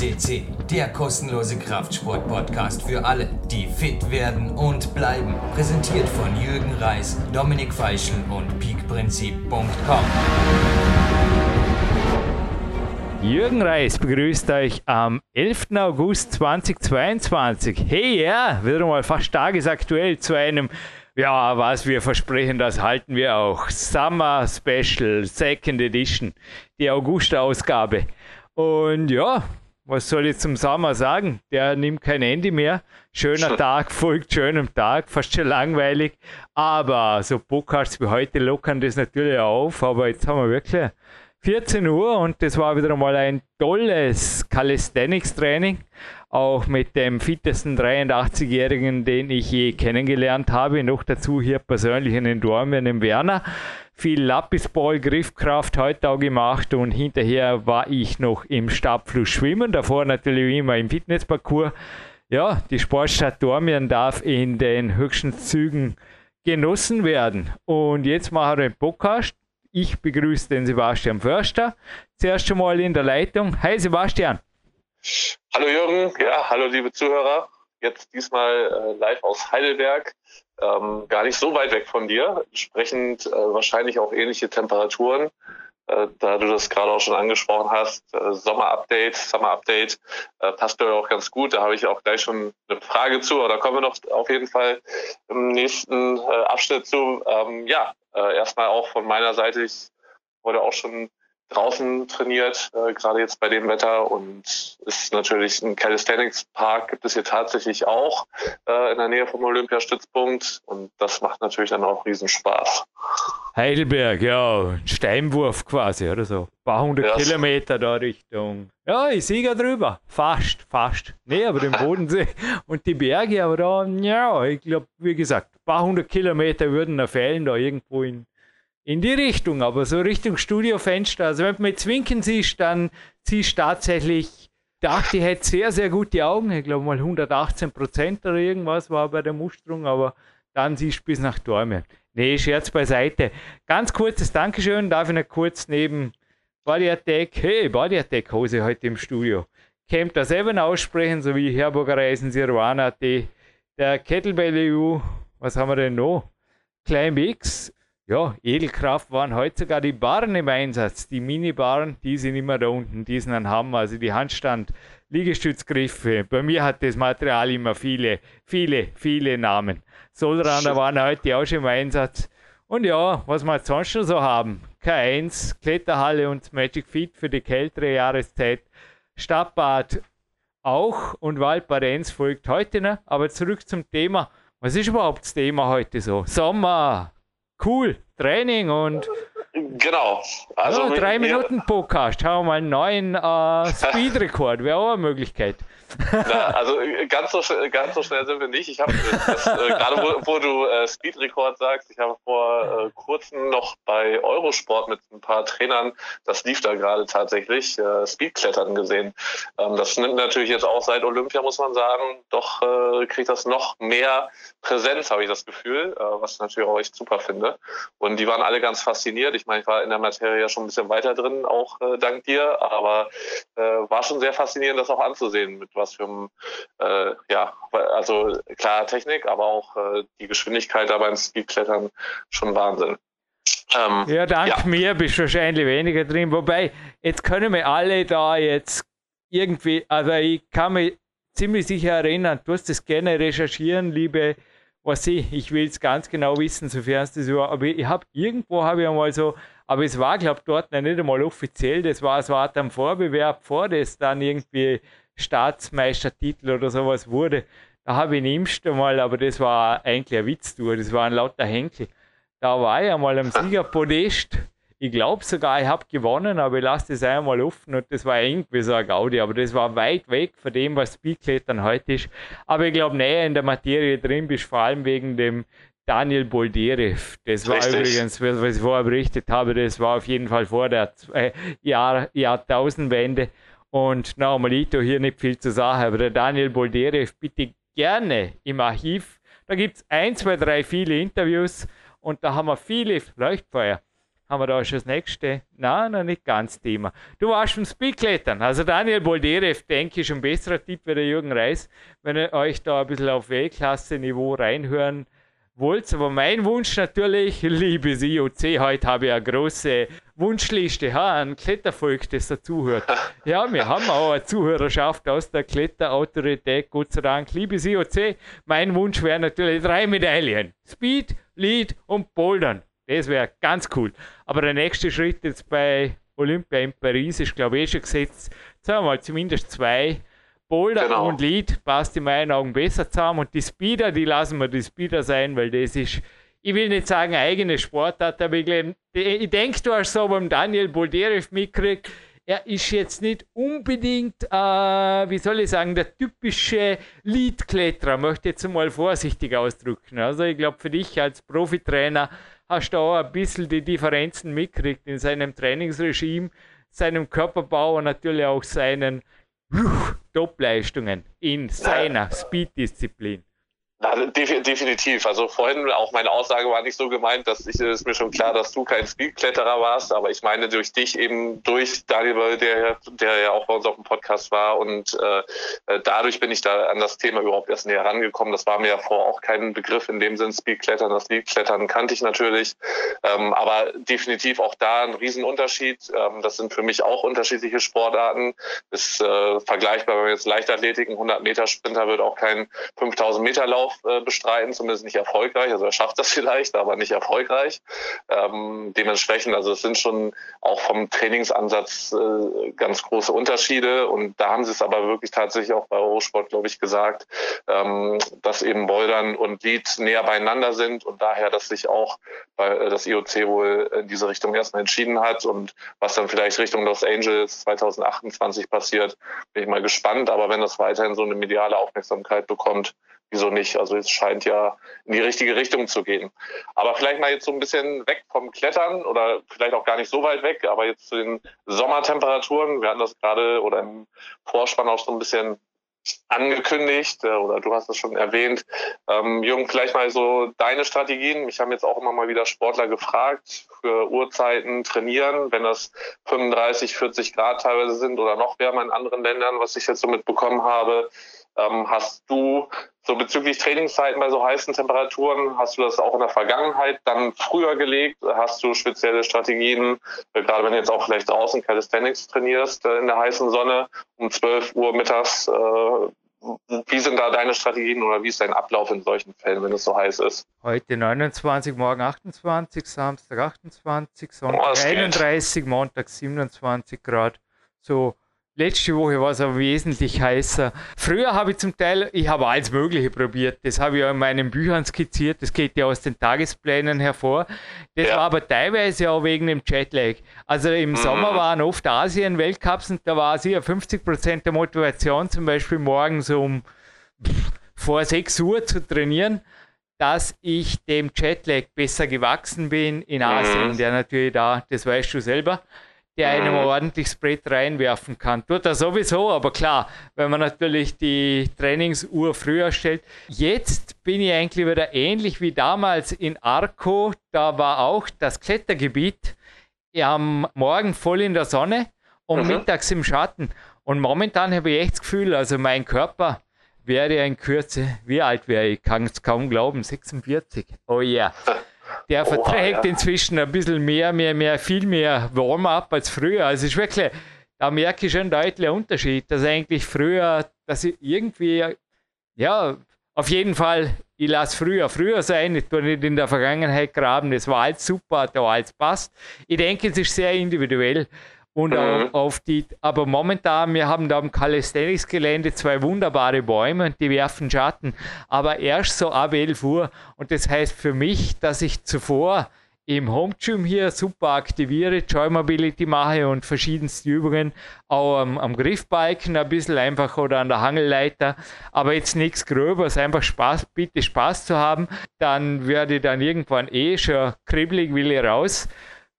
FCC, der kostenlose Kraftsport-Podcast für alle, die fit werden und bleiben. Präsentiert von Jürgen Reis, Dominik Feischl und peakprinzip.com. Jürgen Reis begrüßt euch am 11. August 2022. Hey, ja, wieder mal fast tagesaktuell zu einem, ja, was wir versprechen, das halten wir auch. Summer Special, Second Edition, die August-Ausgabe. Und ja, was soll ich zum Sommer sagen? Der nimmt kein Ende mehr. Schöner Tag folgt schönem Tag, fast schon langweilig. Aber so Podcasts wie heute lockern das natürlich auf. Aber jetzt haben wir wirklich 14 Uhr und das war wieder einmal ein tolles Calisthenics-Training. Auch mit dem fittesten 83-Jährigen, den ich je kennengelernt habe. Noch dazu hier persönlich in den Dormen im Werner. Viel Lapisball, Griffkraft heute auch gemacht und hinterher war ich noch im Stabfluss schwimmen. Davor natürlich immer im Fitnessparcours. Ja, die Sportstadt Dormien darf in den höchsten Zügen genossen werden. Und jetzt machen wir den Podcast ich begrüße den Sebastian Förster. Zuerst schon mal in der Leitung. Hi Sebastian. Hallo Jürgen, ja, hallo liebe Zuhörer. Jetzt diesmal äh, live aus Heidelberg, ähm, gar nicht so weit weg von dir. Entsprechend äh, wahrscheinlich auch ähnliche Temperaturen. Äh, da du das gerade auch schon angesprochen hast, äh, Sommer-Update, Summer-Update äh, passt ja auch ganz gut. Da habe ich auch gleich schon eine Frage zu, aber da kommen wir noch auf jeden Fall im nächsten Abschnitt zu. Ähm, ja, erstmal auch von meiner Seite, ich wurde auch schon draußen trainiert, äh, gerade jetzt bei dem Wetter und ist natürlich ein Calisthenics Park gibt es hier tatsächlich auch äh, in der Nähe vom Olympiastützpunkt und das macht natürlich dann auch riesen Spaß. Heidelberg, ja, Steinwurf quasi oder so. Ein paar hundert ja. Kilometer da Richtung. Ja, ich sehe ja drüber. Fast, fast. Nee, aber den Bodensee und die Berge, aber da, ja, ich glaube, wie gesagt, ein paar hundert Kilometer würden da fehlen, da irgendwo in in die Richtung, aber so Richtung Studiofenster. Also wenn du mit Zwinken siehst, dann siehst du tatsächlich, dachte ich hätte sehr, sehr gute Augen. Ich glaube mal 118 Prozent oder irgendwas war bei der Musterung, aber dann siehst du bis nach Dormen. Nee, Scherz beiseite. Ganz kurzes Dankeschön, darf ich noch kurz neben Body Attack, hey, Body Attack Hose heute im Studio. Camp das eben aussprechen, sowie Herburger Reisen, Sirwana, der Kettlebell EU, was haben wir denn noch? Climb X, ja, Edelkraft waren heute sogar die Barren im Einsatz. Die Mini-Barren, die sind immer da unten, die sind ein Hammer. Also die Handstand, Liegestützgriffe. Bei mir hat das Material immer viele, viele, viele Namen. Solraner waren heute auch schon im Einsatz. Und ja, was wir sonst noch so haben. K1, Kletterhalle und Magic Feet für die kältere Jahreszeit. Stadtbad auch und Waldbarenz folgt heute noch. Aber zurück zum Thema. Was ist überhaupt das Thema heute so? Sommer, cool, Training und Genau. Also ja, drei Minuten Podcast, haben wir mal einen neuen äh, Speedrekord, wäre auch eine Möglichkeit. Na, also ganz so, ganz so schnell sind wir nicht. Ich habe äh, gerade, wo, wo, du äh, Speedrekord sagst, ich habe vor äh, kurzem noch bei Eurosport mit ein paar Trainern, das lief da gerade tatsächlich, äh, Speedklettern gesehen. Ähm, das nimmt natürlich jetzt auch seit Olympia, muss man sagen, doch äh, kriegt das noch mehr Präsenz, habe ich das Gefühl, äh, was ich natürlich auch echt super finde. Und die waren alle ganz fasziniert. Ich meine, ich war in der Materie ja schon ein bisschen weiter drin, auch äh, dank dir, aber äh, war schon sehr faszinierend, das auch anzusehen, mit was für ein, äh, ja, also klar Technik, aber auch äh, die Geschwindigkeit da beim Speedklettern schon Wahnsinn. Ähm, ja, dank ja. mir bist du wahrscheinlich weniger drin. Wobei, jetzt können wir alle da jetzt irgendwie, also ich kann mich ziemlich sicher erinnern, du hast das gerne recherchieren, liebe was ich, ich will es ganz genau wissen, sofern es das war. Aber ich habe irgendwo habe ich einmal so, aber es war, glaube ich, dort nicht einmal offiziell, das war, es war am Vorbewerb, vor das dann irgendwie Staatsmeistertitel oder sowas wurde. Da habe ich nimmst einmal, aber das war eigentlich ein Witztour, das war ein lauter Henkel. Da war ich einmal am Siegerpodest ich glaube sogar, ich habe gewonnen, aber ich lasse das einmal offen und das war irgendwie so ein Gaudi, aber das war weit weg von dem, was Speedklettern heute ist. Aber ich glaube, näher in der Materie drin bist, vor allem wegen dem Daniel Bolderev. Das war Richtig. übrigens, was ich vorher berichtet habe, das war auf jeden Fall vor der äh, Jahr, Jahrtausendwende. Und Normalito hier nicht viel zu sagen, aber der Daniel Bolderev bitte gerne im Archiv. Da gibt es ein, zwei, drei viele Interviews und da haben wir viele Leuchtfeuer haben wir da schon das nächste? Nein, noch nicht ganz Thema. Du warst vom Speedklettern. Also Daniel Bolderev, denke ich, ist ein besserer Tipp wie der Jürgen Reis, wenn ihr euch da ein bisschen auf Weltklasse-Niveau reinhören. Aber mein Wunsch natürlich, liebes IOC, heute habe ich eine große Wunschliste, ha, ein Klettervolk, das dazuhört. Ja, wir haben auch eine Zuhörerschaft aus der Kletterautorität, Gott sei Dank. Liebes IOC, mein Wunsch wäre natürlich drei Medaillen. Speed, Lead und Bouldern. Das wäre ganz cool. Aber der nächste Schritt jetzt bei Olympia in Paris ist, glaube ich, eh schon gesetzt. Sagen wir mal zumindest zwei. Boulder genau. und Lead passt in meinen Augen besser zusammen. Und die Speeder, die lassen wir die Speeder sein, weil das ist, ich will nicht sagen eigene Sportart, aber ich, ich denke, du hast so beim Daniel Bolderev mitgekriegt, er ist jetzt nicht unbedingt, äh, wie soll ich sagen, der typische Lead-Kletterer, möchte ich jetzt mal vorsichtig ausdrücken. Also ich glaube, für dich als Profitrainer hast du auch ein bisschen die Differenzen mitgekriegt in seinem Trainingsregime, seinem Körperbau und natürlich auch seinen Top-Leistungen in seiner Speed-Disziplin. Na, definitiv. Also vorhin auch meine Aussage war nicht so gemeint, dass ich ist mir schon klar, dass du kein Speedkletterer warst, aber ich meine durch dich eben durch Daniel, der, der ja auch bei uns auf dem Podcast war und äh, dadurch bin ich da an das Thema überhaupt erst näher rangekommen. Das war mir ja vorher auch kein Begriff in dem Sinn Speedklettern. Das Speedklettern kannte ich natürlich, ähm, aber definitiv auch da ein Riesenunterschied. Ähm, das sind für mich auch unterschiedliche Sportarten. Ist äh, vergleichbar, wenn man jetzt Leichtathletik, ein 100 Meter Sprinter wird auch kein 5000 Meter Lauf Lauf äh, bestreiten, zumindest nicht erfolgreich. Also er schafft das vielleicht, aber nicht erfolgreich. Ähm, dementsprechend, also es sind schon auch vom Trainingsansatz äh, ganz große Unterschiede. Und da haben sie es aber wirklich tatsächlich auch bei Eurosport, glaube ich, gesagt, ähm, dass eben Bouldern und Lead näher beieinander sind und daher, dass sich auch bei, äh, das IOC wohl in diese Richtung erstmal entschieden hat und was dann vielleicht Richtung Los Angeles 2028 passiert, bin ich mal gespannt. Aber wenn das weiterhin so eine mediale Aufmerksamkeit bekommt, wieso nicht? Also es scheint ja in die richtige Richtung zu gehen. Aber vielleicht mal jetzt so ein bisschen weg vom Klettern oder vielleicht auch gar nicht so weit weg, aber jetzt zu den Sommertemperaturen. Wir hatten das gerade oder im Vorspann auch so ein bisschen angekündigt äh, oder du hast es schon erwähnt. Ähm, Jürgen, vielleicht mal so deine Strategien. Mich haben jetzt auch immer mal wieder Sportler gefragt für Uhrzeiten trainieren, wenn das 35, 40 Grad teilweise sind oder noch wärmer in anderen Ländern, was ich jetzt so mitbekommen habe. Ähm, hast du so bezüglich Trainingszeiten bei so heißen Temperaturen, hast du das auch in der Vergangenheit dann früher gelegt? Hast du spezielle Strategien, äh, gerade wenn du jetzt auch vielleicht draußen Calisthenics trainierst äh, in der heißen Sonne um 12 Uhr mittags? Äh, wie sind da deine Strategien oder wie ist dein Ablauf in solchen Fällen, wenn es so heiß ist? Heute 29, morgen 28, Samstag 28, Sonntag oh, 31, Montag 27 Grad. So Letzte Woche war es aber wesentlich heißer. Früher habe ich zum Teil, ich habe alles Mögliche probiert. Das habe ich auch in meinen Büchern skizziert. Das geht ja aus den Tagesplänen hervor. Das ja. war aber teilweise auch wegen dem Jetlag. Also im mhm. Sommer waren oft Asien-Weltcups und da war sicher 50% der Motivation, zum Beispiel morgens um vor 6 Uhr zu trainieren, dass ich dem Jetlag besser gewachsen bin in Asien, mhm. der natürlich da, das weißt du selber, der einem ordentlich Sprit reinwerfen kann. Tut er sowieso, aber klar, wenn man natürlich die Trainingsuhr früher stellt. Jetzt bin ich eigentlich wieder ähnlich wie damals in Arco. Da war auch das Klettergebiet am Morgen voll in der Sonne und mhm. mittags im Schatten. Und momentan habe ich echt das Gefühl, also mein Körper wäre in Kürze, wie alt wäre ich? Kann es kaum glauben, 46. Oh ja. Yeah. Der verträgt ja. inzwischen ein bisschen mehr, mehr, mehr, viel mehr Warm-up als früher. Also ist wirklich, da merke ich schon einen deutlichen Unterschied, dass eigentlich früher, dass ich irgendwie, ja, auf jeden Fall, ich lasse früher früher sein, ich tue nicht in der Vergangenheit graben, das war alles super, da alles passt. Ich denke, es ist sehr individuell und mhm. auf die, aber momentan, wir haben da am Calisthenics-Gelände zwei wunderbare Bäume und die werfen Schatten, aber erst so ab 11 Uhr. Und das heißt für mich, dass ich zuvor im Home Gym hier super aktiviere, Joy Mobility mache und verschiedenste Übungen, auch am, am Griffbalken ein bisschen einfach oder an der Hangelleiter, aber jetzt nichts Gröbers, einfach Spaß, bitte Spaß zu haben, dann werde ich dann irgendwann eh schon kribbelig, will ich raus,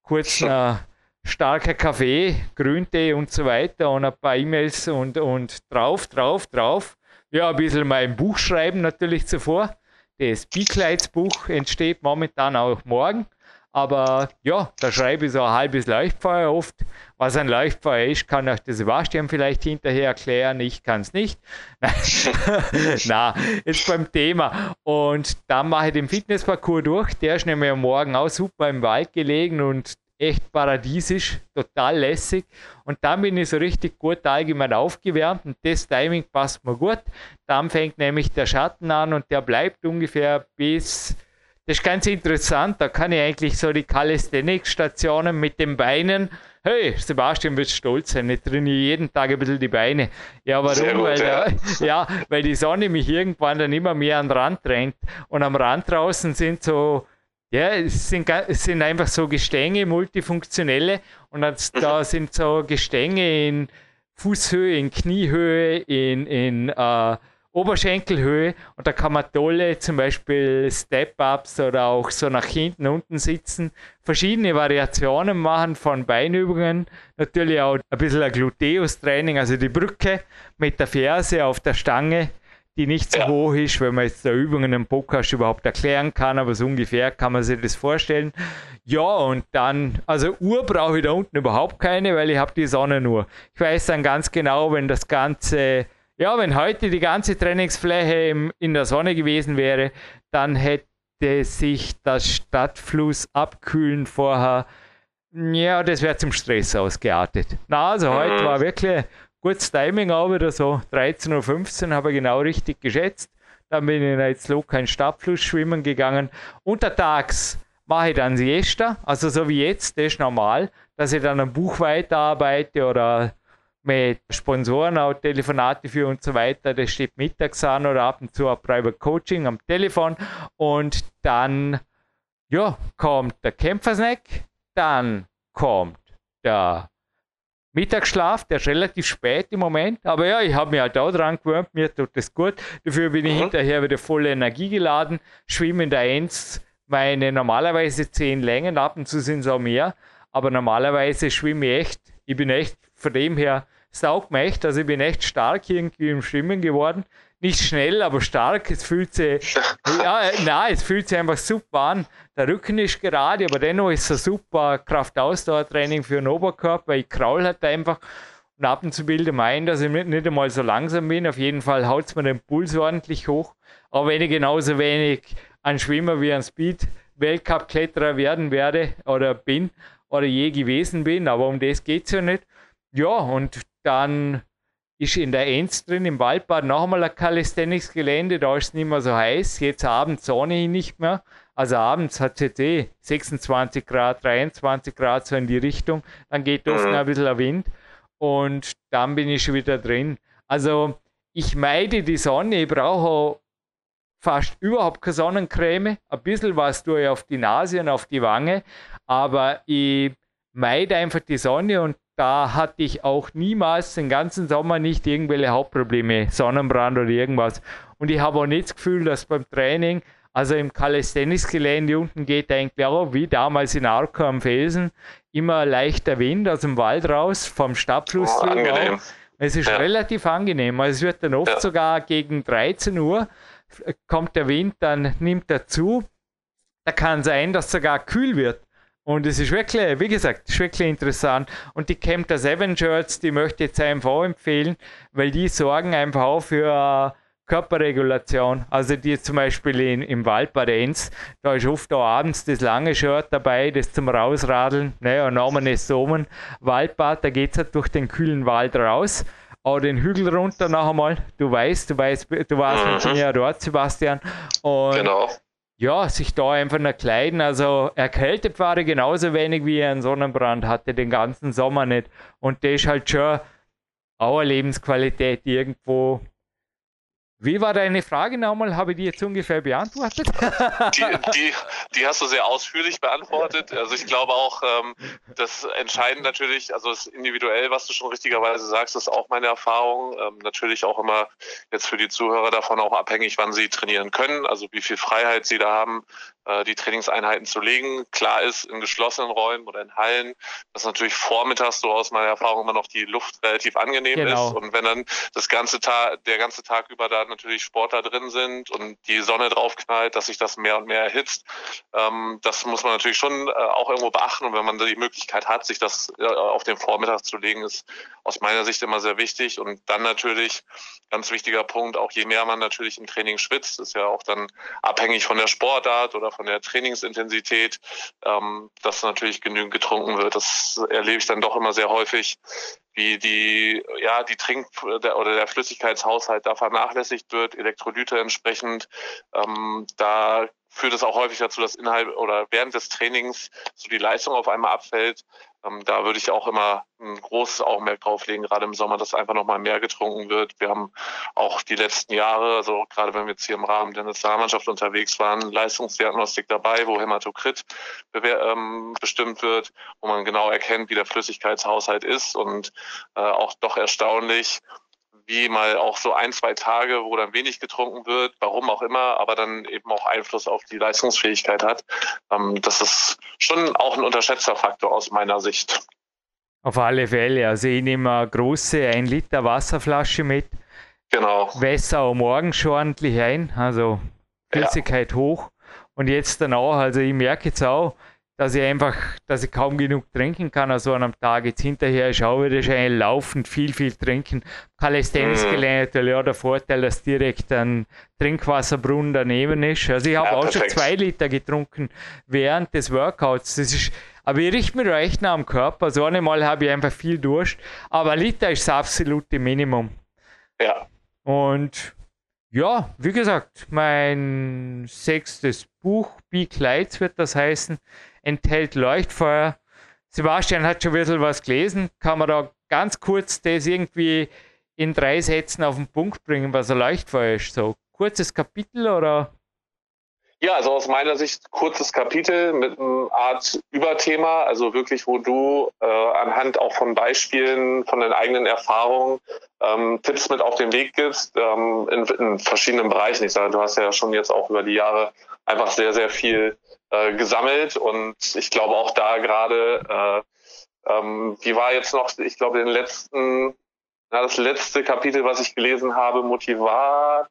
kurz eine starker Kaffee, Grüntee und so weiter und ein paar E-Mails und, und drauf, drauf, drauf. Ja, ein bisschen mein Buch schreiben natürlich zuvor. Das Bikleidsbuch entsteht momentan auch morgen. Aber ja, da schreibe ich so ein halbes Leuchtfeuer oft. Was ein Leuchtfeuer ist, kann euch der Sebastian vielleicht hinterher erklären. Ich kann es nicht. Na, jetzt beim Thema. Und dann mache ich den Fitnessparcours durch. Der ist nämlich am Morgen auch super im Wald gelegen und echt paradiesisch, total lässig. Und dann bin ich so richtig gut allgemein aufgewärmt und das Timing passt mir gut. Dann fängt nämlich der Schatten an und der bleibt ungefähr bis das ist ganz interessant. Da kann ich eigentlich so die Calisthenics-Stationen mit den Beinen. Hey, Sebastian wird stolz sein. Ich trainiere jeden Tag ein bisschen die Beine. Ja, warum? Gut, weil, ja. Ja, weil die Sonne mich irgendwann dann immer mehr an den Rand drängt. Und am Rand draußen sind so, ja, es sind, es sind einfach so Gestänge, multifunktionelle. Und das, da mhm. sind so Gestänge in Fußhöhe, in Kniehöhe, in, in äh, Oberschenkelhöhe und da kann man tolle zum Beispiel Step-Ups oder auch so nach hinten unten sitzen, verschiedene Variationen machen von Beinübungen, natürlich auch ein bisschen ein Gluteus-Training, also die Brücke mit der Ferse auf der Stange, die nicht so ja. hoch ist, wenn man jetzt der Übungen im Podcast überhaupt erklären kann, aber so ungefähr kann man sich das vorstellen. Ja, und dann, also Uhr brauche ich da unten überhaupt keine, weil ich habe die Sonnenuhr. Ich weiß dann ganz genau, wenn das Ganze ja, wenn heute die ganze Trainingsfläche im, in der Sonne gewesen wäre, dann hätte sich das Stadtfluss abkühlen ja, das wäre zum Stress ausgeartet. Na, also heute war wirklich gutes Timing auch wieder so. 13.15 Uhr habe ich genau richtig geschätzt. Dann bin ich jetzt locker in Stadtfluss schwimmen gegangen. Untertags mache ich dann Siesta, also so wie jetzt, das ist normal, dass ich dann am Buch weiterarbeite oder mit Sponsoren auch Telefonate für und so weiter. Das steht mittags an oder ab und zu ein Private Coaching am Telefon. Und dann ja, kommt der Kämpfersnack, dann kommt der Mittagsschlaf, der ist relativ spät im Moment, aber ja, ich habe mich halt auch dran gewöhnt, mir tut das gut. Dafür bin ich mhm. hinterher wieder voll Energie geladen, schwimme in der Enz meine normalerweise zehn Längen, ab und zu sind es auch mehr, aber normalerweise schwimme ich echt, ich bin echt von dem her echt. Also ich bin echt stark irgendwie im Schwimmen geworden. Nicht schnell, aber stark. Es fühlt sich, ja, nein, es fühlt sich einfach super an. Der Rücken ist gerade, aber dennoch ist es ein super Kraftausdauertraining für den Oberkörper. Ich kraul halt einfach und ab und zu bilde mir ein, dass ich nicht einmal so langsam bin. Auf jeden Fall haut es mir den Puls ordentlich hoch. Aber wenn ich genauso wenig ein Schwimmer wie ein Speed-Weltcup-Kletterer werden werde oder bin oder je gewesen bin, aber um das geht es ja nicht. Ja, und dann ist in der Enz drin im Waldbad noch einmal ein Calisthenics-Gelände, da ist es nicht mehr so heiß. Jetzt abends Sonne nicht mehr. Also abends hat es jetzt eh 26 Grad, 23 Grad so in die Richtung. Dann geht oft mhm. ein bisschen der Wind und dann bin ich schon wieder drin. Also ich meide die Sonne, ich brauche fast überhaupt keine Sonnencreme. Ein bisschen was tue ich auf die Nase und auf die Wange, aber ich meide einfach die Sonne und da hatte ich auch niemals den ganzen Sommer nicht irgendwelche Hauptprobleme, Sonnenbrand oder irgendwas. Und ich habe auch nicht das Gefühl, dass beim Training, also im Calisthenics-Gelände unten geht eigentlich auch, wie damals in Arco am Felsen, immer leichter Wind aus dem Wald raus, vom Stadtfluss. Oh, angenehm. Es ist ja. relativ angenehm. Also es wird dann oft ja. sogar gegen 13 Uhr kommt der Wind, dann nimmt er zu. Da kann sein, dass es sogar kühl wird. Und es ist wirklich, wie gesagt, ist wirklich interessant. Und die Camper 7 Shirts, die möchte ich jetzt einfach empfehlen, weil die sorgen einfach auch für Körperregulation. Also die zum Beispiel in, im Wald bei da ist oft auch abends das lange Shirt dabei, das zum Rausradeln. Naja, Namen ist Somen. Waldbad, da geht es halt durch den kühlen Wald raus. Auch den Hügel runter noch einmal. Du weißt, du weißt, du warst mhm. mit mir ja dort, Sebastian. Und genau ja, sich da einfach noch kleiden. Also erkältet war er genauso wenig wie er einen Sonnenbrand hatte, den ganzen Sommer nicht. Und das ist halt schon auch eine Lebensqualität, irgendwo wie war deine Frage nochmal? Habe ich die jetzt ungefähr beantwortet? Die, die, die hast du sehr ausführlich beantwortet. Also ich glaube auch, ähm, das entscheidend natürlich, also das individuell, was du schon richtigerweise sagst, ist auch meine Erfahrung. Ähm, natürlich auch immer jetzt für die Zuhörer davon auch abhängig, wann sie trainieren können, also wie viel Freiheit sie da haben. Äh, die Trainingseinheiten zu legen. Klar ist, in geschlossenen Räumen oder in Hallen, dass natürlich vormittags so aus meiner Erfahrung immer noch die Luft relativ angenehm genau. ist. Und wenn dann das ganze Tag, der ganze Tag über da natürlich Sportler drin sind und die Sonne draufknallt, dass sich das mehr und mehr erhitzt, ähm, das muss man natürlich schon äh, auch irgendwo beachten. Und wenn man die Möglichkeit hat, sich das äh, auf den Vormittag zu legen, ist aus meiner Sicht immer sehr wichtig. Und dann natürlich, ganz wichtiger Punkt, auch je mehr man natürlich im Training schwitzt, ist ja auch dann abhängig von der Sportart oder von der Trainingsintensität, ähm, dass natürlich genügend getrunken wird. Das erlebe ich dann doch immer sehr häufig, wie die, ja, die Trink- der, oder der Flüssigkeitshaushalt da vernachlässigt wird, Elektrolyte entsprechend. Ähm, da führt es auch häufig dazu, dass innerhalb oder während des Trainings so die Leistung auf einmal abfällt. Ähm, da würde ich auch immer ein großes Augenmerk drauf legen, gerade im Sommer, dass einfach nochmal mehr getrunken wird. Wir haben auch die letzten Jahre, also gerade wenn wir jetzt hier im Rahmen der Nationalmannschaft unterwegs waren, Leistungsdiagnostik dabei, wo Hämatokrit ähm, bestimmt wird, wo man genau erkennt, wie der Flüssigkeitshaushalt ist und äh, auch doch erstaunlich, wie mal auch so ein, zwei Tage, wo dann wenig getrunken wird, warum auch immer, aber dann eben auch Einfluss auf die Leistungsfähigkeit hat. Ähm, das ist schon auch ein unterschätzter Faktor aus meiner Sicht. Auf alle Fälle. Also ich nehme eine große 1 Liter Wasserflasche mit. Genau. Wässer am Morgen schon ordentlich ein, also Flüssigkeit ja. hoch. Und jetzt dann auch, also ich merke jetzt auch, dass ich einfach, dass ich kaum genug trinken kann also an einem Tag. Jetzt hinterher auch wieder schnell laufend viel, viel trinken. Calisthenics mhm. gelernt, ja, der Vorteil, dass direkt ein Trinkwasserbrunnen daneben ist. Also ich habe ja, auch perfekt. schon zwei Liter getrunken während des Workouts. Das ist, aber ich richte mir recht nah am Körper. So einmal habe ich einfach viel Durst. Aber ein Liter ist das absolute Minimum. Ja. Und ja, wie gesagt, mein sechstes Buch, Big Lights wird das heißen, enthält Leuchtfeuer. Sebastian hat schon ein bisschen was gelesen. Kann man da ganz kurz das irgendwie in drei Sätzen auf den Punkt bringen, was ein Leuchtfeuer ist? So kurzes Kapitel oder? Ja, also aus meiner Sicht kurzes Kapitel mit einer Art Überthema, also wirklich, wo du äh, anhand auch von Beispielen, von deinen eigenen Erfahrungen ähm, Tipps mit auf den Weg gibst ähm, in, in verschiedenen Bereichen. Ich sage, du hast ja schon jetzt auch über die Jahre einfach sehr, sehr viel äh, gesammelt und ich glaube auch da gerade, äh, ähm, wie war jetzt noch, ich glaube, den letzten, na, das letzte Kapitel, was ich gelesen habe, Motivator,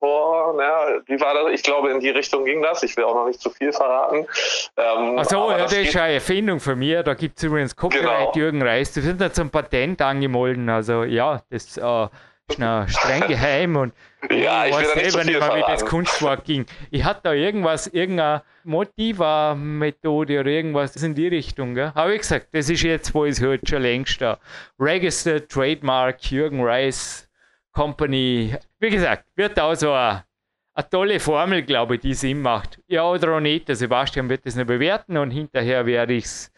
na, wie war das? Ich glaube, in die Richtung ging das. Ich will auch noch nicht zu viel verraten. Ähm, Achso, ja, das, ist eine Erfindung von mir. Da gibt es übrigens Copyright genau. Jürgen Reis. Das wird nicht zum Patent angemolden. Also ja, das äh, noch streng geheim und ja, ich weiß selber nicht mehr, wie das Kunstwerk ging. Ich hatte da irgendwas, irgendeine Motiva-Methode oder irgendwas in die Richtung. Gell? Aber wie gesagt, das ist jetzt, wo ich es hört, schon längst da. Registered Trademark Jürgen Rice Company. Wie gesagt, wird auch so eine, eine tolle Formel, glaube ich, die Sinn macht. Ja oder auch nicht. Der Sebastian wird das noch bewerten und hinterher werde ich es.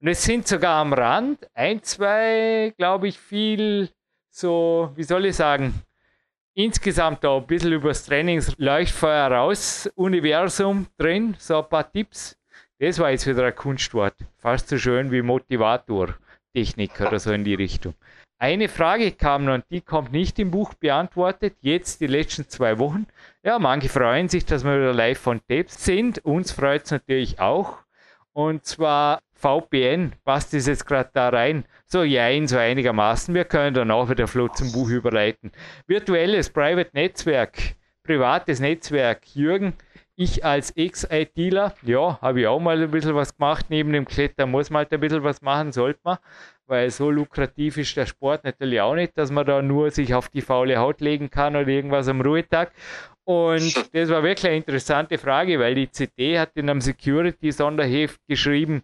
Und es sind sogar am Rand ein, zwei, glaube ich, viel so, wie soll ich sagen, insgesamt da ein bisschen über das Trainingsleuchtfeuer raus Universum drin, so ein paar Tipps. Das war jetzt wieder ein Kunstwort. Fast so schön wie Motivator, Technik oder so in die Richtung. Eine Frage kam noch die kommt nicht im Buch beantwortet, jetzt die letzten zwei Wochen. Ja, manche freuen sich, dass wir wieder live von Tapes sind. Uns freut es natürlich auch. Und zwar VPN, passt das jetzt gerade da rein? So, ja, in so einigermaßen. Wir können dann auch wieder flott zum Buch überleiten. Virtuelles Private Netzwerk, privates Netzwerk. Jürgen, ich als Ex-ITler, ja, habe ich auch mal ein bisschen was gemacht. Neben dem Klettern muss man halt ein bisschen was machen, sollte man. Weil so lukrativ ist der Sport natürlich auch nicht, dass man da nur sich auf die faule Haut legen kann oder irgendwas am Ruhetag. Und das war wirklich eine interessante Frage, weil die CD hat in einem Security-Sonderheft geschrieben,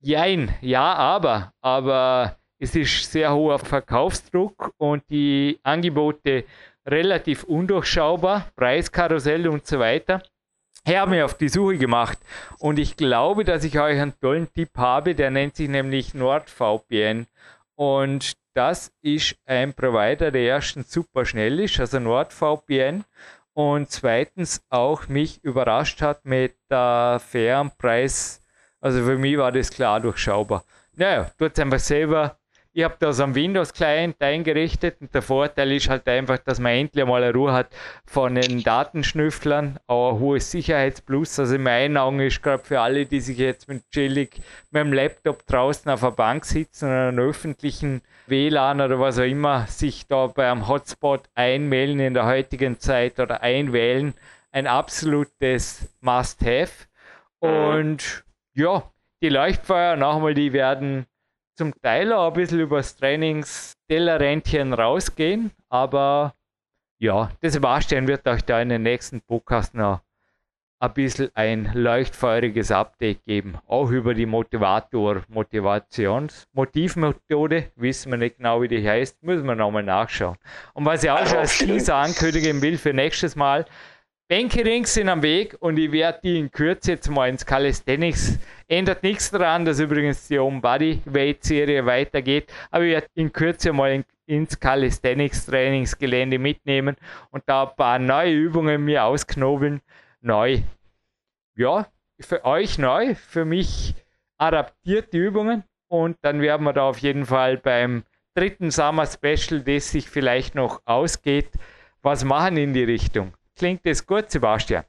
Jein, ja, aber, aber es ist sehr hoher Verkaufsdruck und die Angebote relativ undurchschaubar, Preiskarussell und so weiter. Ich habe mich auf die Suche gemacht und ich glaube, dass ich euch einen tollen Tipp habe, der nennt sich nämlich NordVPN und das ist ein Provider, der erstens super schnell ist, also NordVPN und zweitens auch mich überrascht hat mit der fairen Preis. Also für mich war das klar durchschaubar. Naja, tut einfach selber Ich habe da so einen Windows-Client eingerichtet und der Vorteil ist halt einfach, dass man endlich mal eine Ruhe hat von den Datenschnüfflern, aber ein hohes Sicherheitsplus. Also in meinen Augen ist gerade für alle, die sich jetzt mit chillig mit dem Laptop draußen auf der Bank sitzen oder einen öffentlichen WLAN oder was auch immer, sich da bei einem Hotspot einmelden in der heutigen Zeit oder einwählen, ein absolutes Must-Have. Mhm. Und ja, die Leuchtfeuer, nochmal, die werden zum Teil auch ein bisschen übers Trainingstellerrändchen rausgehen, aber ja, das Sebastian wird euch da in den nächsten Podcast noch ein bisschen ein leuchtfeuriges Update geben. Auch über die Motivator, Motivations, Motivmethode, wissen wir nicht genau, wie die heißt, müssen wir nochmal nachschauen. Und was ich auch schon als Teaser ankündigen will für nächstes Mal, Bänke-Rings sind am Weg und ich werde die in Kürze jetzt mal ins Calisthenics. Ändert nichts daran, dass übrigens die Own Body Weight Serie weitergeht, aber ich werde in Kürze mal in, ins Calisthenics Trainingsgelände mitnehmen und da ein paar neue Übungen mir ausknobeln. Neu. Ja, für euch neu, für mich adaptierte Übungen und dann werden wir da auf jeden Fall beim dritten Summer Special, das sich vielleicht noch ausgeht, was machen in die Richtung. Klingt das gut, Sebastian?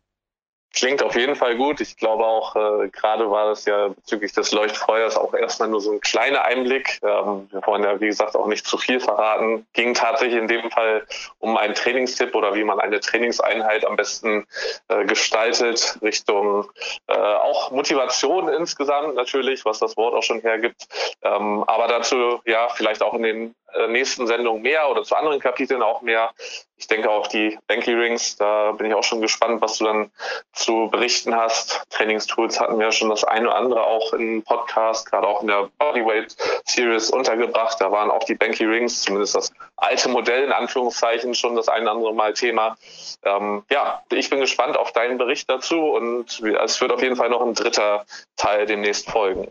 Klingt auf jeden Fall gut. Ich glaube auch, äh, gerade war das ja bezüglich des Leuchtfeuers auch erstmal nur so ein kleiner Einblick. Ähm, wir wollen ja, wie gesagt, auch nicht zu viel verraten. Ging tatsächlich in dem Fall um einen Trainingstipp oder wie man eine Trainingseinheit am besten äh, gestaltet, Richtung äh, auch Motivation insgesamt natürlich, was das Wort auch schon hergibt. Ähm, aber dazu ja vielleicht auch in den nächsten Sendungen mehr oder zu anderen Kapiteln auch mehr. Ich denke auch die Banky Rings, da bin ich auch schon gespannt, was du dann zu berichten hast. Trainingstools hatten wir schon das eine oder andere auch im Podcast, gerade auch in der Bodyweight Series untergebracht. Da waren auch die Banky Rings, zumindest das alte Modell in Anführungszeichen, schon das eine oder andere Mal Thema. Ähm, ja, ich bin gespannt auf deinen Bericht dazu und es wird auf jeden Fall noch ein dritter Teil demnächst folgen.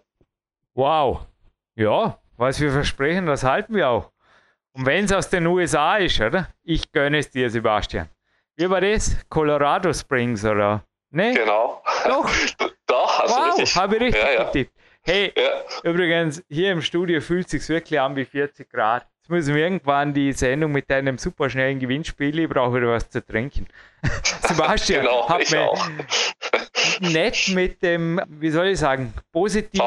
Wow. Ja, was wir versprechen, das halten wir auch. Und wenn es aus den USA ist, oder? Ich gönne es dir, Sebastian. Wie war das? Colorado Springs, oder? Ne? Genau. Doch. Doch, hast wow, du richtig. habe ich richtig ja, ja. getippt. Hey, ja. übrigens, hier im Studio fühlt es sich wirklich an wie 40 Grad. Jetzt müssen wir irgendwann die Sendung mit einem superschnellen Gewinnspiel. Ich brauche wieder was zu trinken. Sebastian, genau, hat mir nett mit dem, wie soll ich sagen, positiv.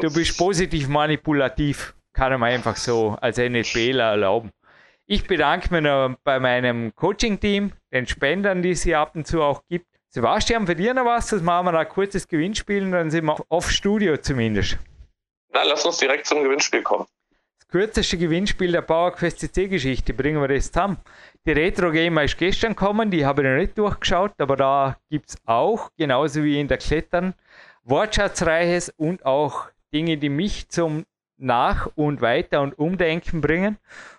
Du bist positiv manipulativ kann man einfach so als NFBler erlauben. Ich bedanke mich noch bei meinem Coaching-Team, den Spendern, die es hier ab und zu auch gibt. Sebastian, für dir noch was? Das machen wir ein kurzes Gewinnspiel und dann sind wir auf Studio zumindest. Na, lass uns direkt zum Gewinnspiel kommen. Das kürzeste Gewinnspiel der PowerQuest CC-Geschichte bringen wir das zusammen. Die Retro Gamer ist gestern gekommen, die habe ich noch nicht durchgeschaut, aber da gibt es auch, genauso wie in der Klettern, Wortschatzreiches und auch Dinge, die mich zum nach und weiter und umdenken bringen.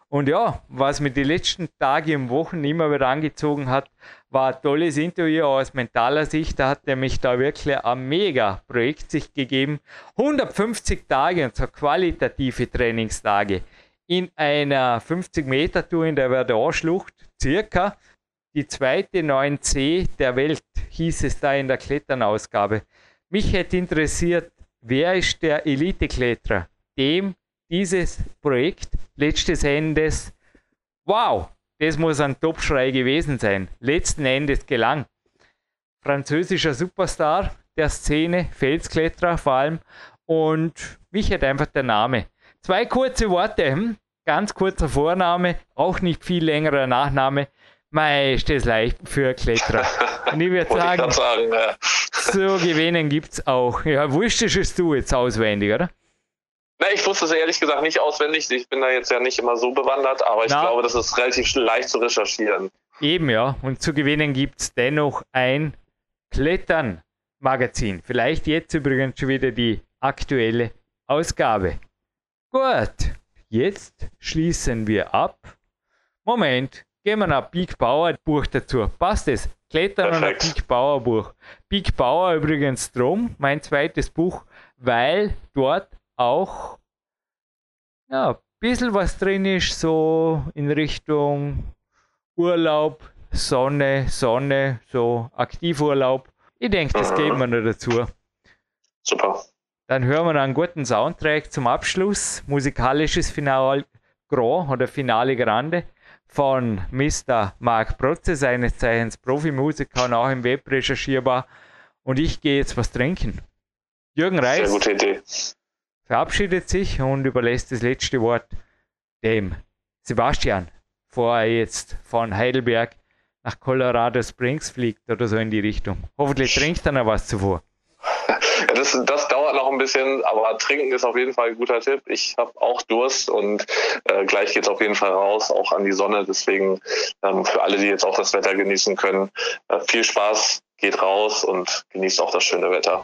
Und ja, was mir die letzten Tage und Wochen immer wieder angezogen hat, war ein tolles Interview aus mentaler Sicht. Da hat er mich da wirklich ein mega Projekt sich gegeben. 150 Tage und zwar qualitative Trainingstage in einer 50 Meter Tour in der Verdun-Schlucht, circa die zweite 9C der Welt, hieß es da in der Kletternausgabe. Mich hätte interessiert, wer ist der Elite-Kletterer? Dem dieses Projekt letztes Endes, wow, das muss ein Topschrei gewesen sein, letzten Endes gelang. Französischer Superstar der Szene, Felskletterer vor allem, und mich hat einfach der Name. Zwei kurze Worte, hm? ganz kurzer Vorname, auch nicht viel längerer Nachname. Mei, ist das leicht für Kletterer. Und ich würde sagen, sagen ja. so gewinnen gibt es auch. Ja, wusstest es du jetzt auswendig, oder? Na, ich wusste es ehrlich gesagt nicht auswendig. Ich bin da jetzt ja nicht immer so bewandert, aber ich Na, glaube, das ist relativ leicht zu recherchieren. Eben, ja. Und zu gewinnen gibt es dennoch ein Klettern-Magazin. Vielleicht jetzt übrigens schon wieder die aktuelle Ausgabe. Gut, jetzt schließen wir ab. Moment, gehen wir nach Big Bauer Buch dazu. Passt es? Klettern und ein Big Bauer Buch. Big Bauer übrigens drum, mein zweites Buch, weil dort auch ja, ein bisschen was drin ist, so in Richtung Urlaub, Sonne, Sonne, so Aktivurlaub. Ich denke, das geben wir noch dazu. Super. Dann hören wir einen guten Soundtrack zum Abschluss. Musikalisches Final Grand oder Finale Grande von Mr. Mark Protze, seines Zeichens Profimusiker und auch im Web recherchierbar. Und ich gehe jetzt was trinken. Jürgen Reis verabschiedet sich und überlässt das letzte Wort dem Sebastian, bevor er jetzt von Heidelberg nach Colorado Springs fliegt oder so in die Richtung. Hoffentlich trinkt er noch was zuvor. Das, das dauert noch ein bisschen, aber trinken ist auf jeden Fall ein guter Tipp. Ich habe auch Durst und äh, gleich geht es auf jeden Fall raus, auch an die Sonne. Deswegen ähm, für alle, die jetzt auch das Wetter genießen können, äh, viel Spaß, geht raus und genießt auch das schöne Wetter.